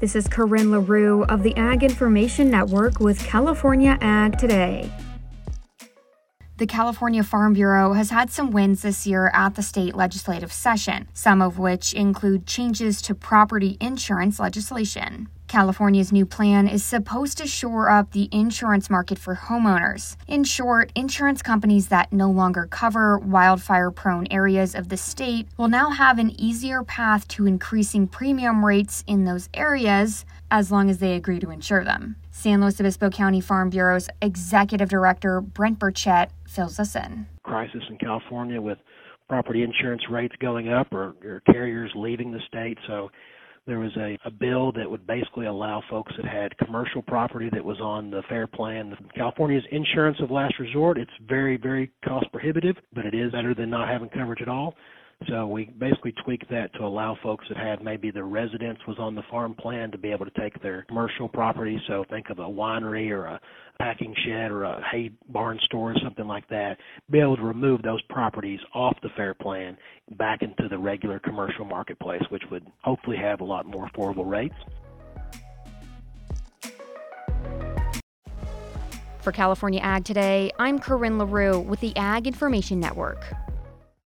This is Corinne LaRue of the Ag Information Network with California Ag Today. The California Farm Bureau has had some wins this year at the state legislative session, some of which include changes to property insurance legislation. California's new plan is supposed to shore up the insurance market for homeowners. In short, insurance companies that no longer cover wildfire prone areas of the state will now have an easier path to increasing premium rates in those areas as long as they agree to insure them. San Luis Obispo County Farm Bureau's executive director, Brent Burchett, fills us in. Crisis in California with property insurance rates going up or, or carriers leaving the state. So there was a, a bill that would basically allow folks that had commercial property that was on the fair plan. California's insurance of last resort, it's very, very cost prohibitive, but it is better than not having coverage at all. So we basically tweaked that to allow folks that had maybe their residence was on the fair plan to be able to take their commercial property. So think of a winery or a packing shed or a hay barn store or something like that. Be able to remove those properties off the fair plan back into the regular commercial marketplace, which would hopefully have a lot more affordable rates. For California Ag Today, I'm Corinne LaRue with the Ag Information Network.